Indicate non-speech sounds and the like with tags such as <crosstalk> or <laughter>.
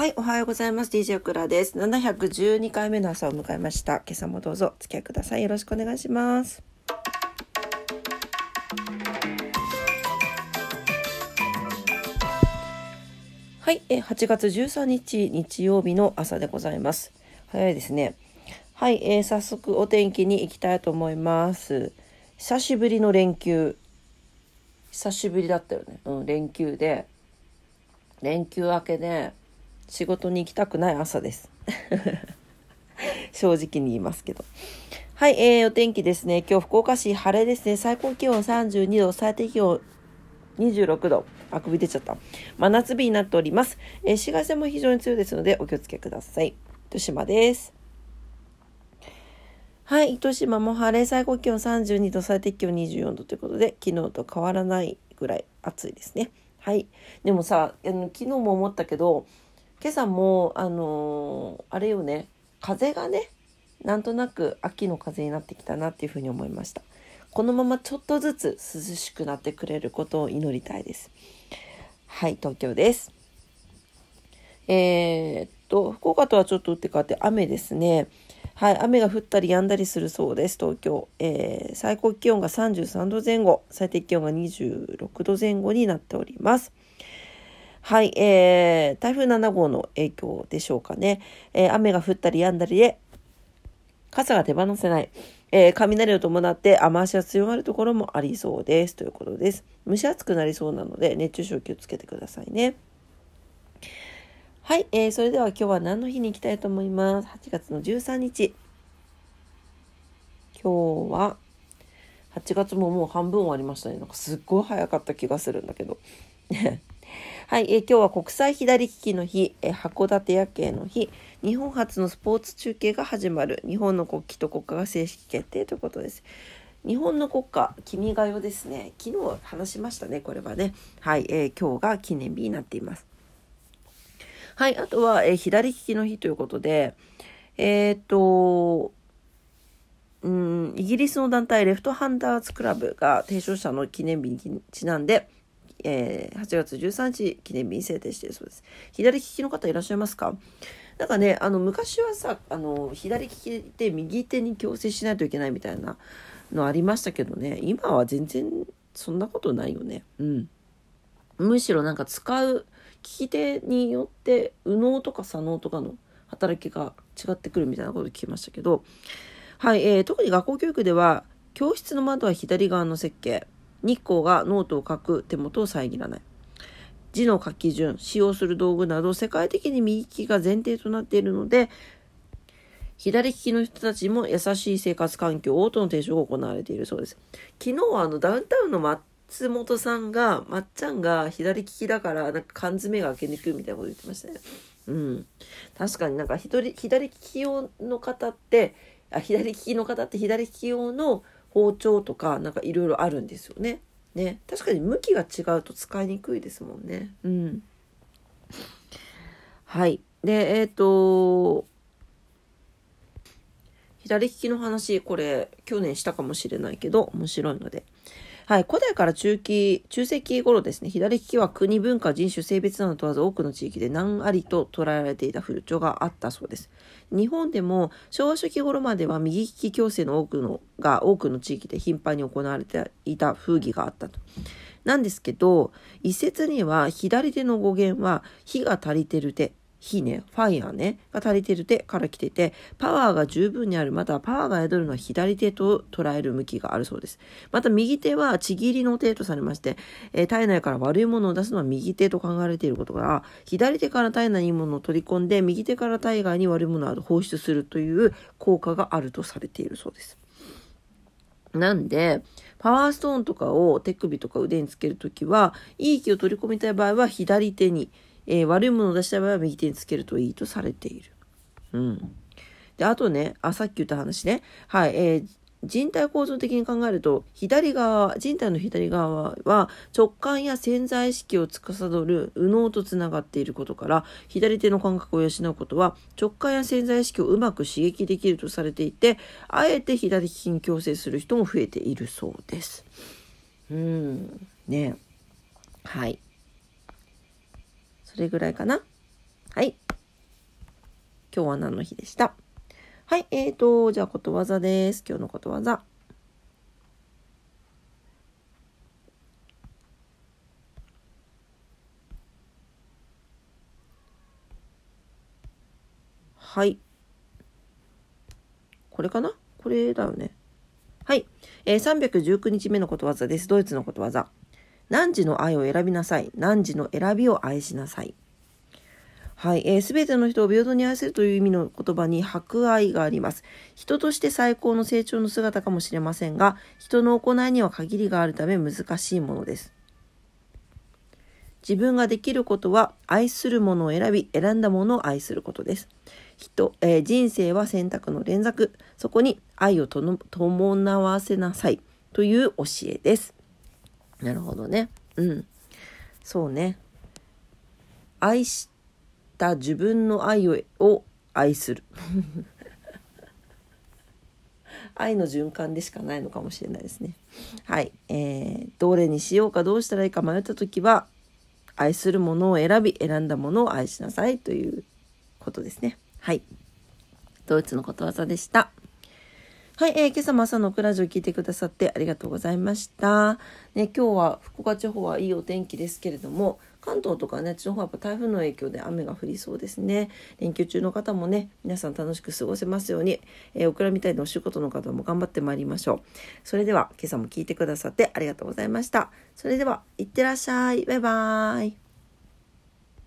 はい、おはようございます。DJ クラです。712回目の朝を迎えました。今朝もどうぞお付き合いください。よろしくお願いします。はい、え8月13日日曜日の朝でございます。早いですね。はい、えー、早速お天気に行きたいと思います。久しぶりの連休。久しぶりだったよね。うん、連休で。連休明けで、仕事に行きたくない朝です。<laughs> 正直に言いますけど。はい、えー、お天気ですね。今日福岡市晴れですね。最高気温32度、最低気温26度。あくび出ちゃった。真夏日になっております。えー、紫外線も非常に強いですのでお気をつけください。糸島です。はい、糸島も晴れ、最高気温32度、最低気温24度ということで、昨日と変わらないぐらい暑いですね。はい。でもさ、あの昨日も思ったけど、今朝もあのー、あれよね。風がねなんとなく秋の風になってきたなっていうふうに思いました。このままちょっとずつ涼しくなってくれることを祈りたいです。はい東京です。えー、っと福岡とはちょっと打って変わって雨ですね。はい、雨が降ったり止んだりするそうです、東京。えー、最高気温が33度前後、最低気温が26度前後になっております。はい、えー、台風7号の影響でしょうかね。えー、雨が降ったり止んだりで、傘が手放せない。えー、雷を伴って雨足が強まるところもありそうです。ということです。蒸し暑くなりそうなので、熱中症気をつけてくださいね。はい、えー、それでは今日は何の日に行きたいと思います？8月の13日。今日は、8月ももう半分終わりましたね。なんかすっごい早かった気がするんだけど。はい、えー、今日は国際左利きの日、えー、函館夜景の日、日本初のスポーツ中継が始まる、日本の国旗と国歌が正式決定ということです。日本の国歌、君が代ですね。昨日話しましたね、これはね。はい、えー、今日が記念日になっています。はい、あとは、えー、左利きの日ということで、えー、っと、うん、イギリスの団体レフトハンダーズクラブが提唱者の記念日にちなんで、えー、8月13日記念日に制定しているそうです。左利きの方いらっしゃいますか？なんかね、あの、昔はさ、あの、左利きで右手に矯正しないといけないみたいなのありましたけどね、今は全然そんなことないよね。うん。むしろなんか使う利き手によって右脳とか左脳とかの働きが違ってくるみたいなこと聞きましたけど、はい、えー、特に学校教育では教室の窓は左側の設計日光がノートを書く手元を遮らない。字の書き順、使用する道具など世界的に右利きが前提となっているので、左利きの人たちも優しい生活環境をとの提唱が行われているそうです。昨日はあのダウンタウンの松本さんが、まっちゃんが左利きだから、なんか缶詰が開けにくいみたいなこと言ってましたね。うん。確かになんか左左利き用の方って、あ左利きの方って左利き用の包丁とかなんかいろいろあるんですよね。ね確かに向きが違うと使いにくいですもんね。うん。はい。でえっ、ー、と左利きの話これ去年したかもしれないけど面白いのではい、古代から中期、中世紀頃ですね、左利きは国、文化、人種、性別など問わず多くの地域で難ありと捉えられていた風潮があったそうです。日本でも昭和初期頃までは右利き矯正の多くのが多くの地域で頻繁に行われていた風儀があったと。なんですけど、一説には左手の語源は火が足りてる手、火ね、ファイヤーね、が足りてる手から来てて、パワーが十分にある、またはパワーが宿るのは左手と捉える向きがあるそうです。また右手はちぎりの手とされまして、えー、体内から悪いものを出すのは右手と考えられていることから、左手から体内にいいものを取り込んで、右手から体外に悪いものを放出するという効果があるとされているそうです。なんで、パワーストーンとかを手首とか腕につけるときは、いい気を取り込みたい場合は左手に、えー、悪いものを出した場合は右手につけるといいとされている。うん。で、あとね、あ、さっき言った話ね。はい、えー、人体構造的に考えると、左側、人体の左側は直感や潜在意識を司る右脳とつながっていることから、左手の感覚を養うことは直感や潜在意識をうまく刺激できるとされていて、あえて左利きに矯正する人も増えているそうです。うん、ねはい。それぐらいかな。はい。今日は何の日でした？はい、えーと、じゃあことわざです。今日のことわざ。はい。これかな？これだよね。はい。えー、319日目のことわざです。ドイツのことわざ。汝の愛を選びなさい。汝の選びを愛しなさい。はい、えー、全ての人を平等に愛せるという意味の言葉に博愛があります。人として最高の成長の姿かもしれませんが、人の行いには限りがあるため難しいものです。自分ができることは愛するものを選び、選んだものを愛することです。人、えー、人生は選択の連続。そこに愛を伴わせなさいという教えです。なるほどね。うん。そうね。愛した自分の愛をを愛する <laughs> 愛の循環でしかないのかもしれないですねはいえー、どれにしようかどうしたらいいか迷った時は愛するものを選び選んだものを愛しなさいということですねはいドイツのことわざでしたはい、えー、今朝も朝のクラジオ聞いてくださってありがとうございました。ね、今日は福岡地方はいいお天気ですけれども、関東とかね、あっちの方はやっぱ台風の影響で雨が降りそうですね。連休中の方もね、皆さん楽しく過ごせますように、えー、オクラみたいなお仕事の方も頑張ってまいりましょう。それでは、今朝も聞いてくださってありがとうございました。それでは、いってらっしゃい。バイバーイ。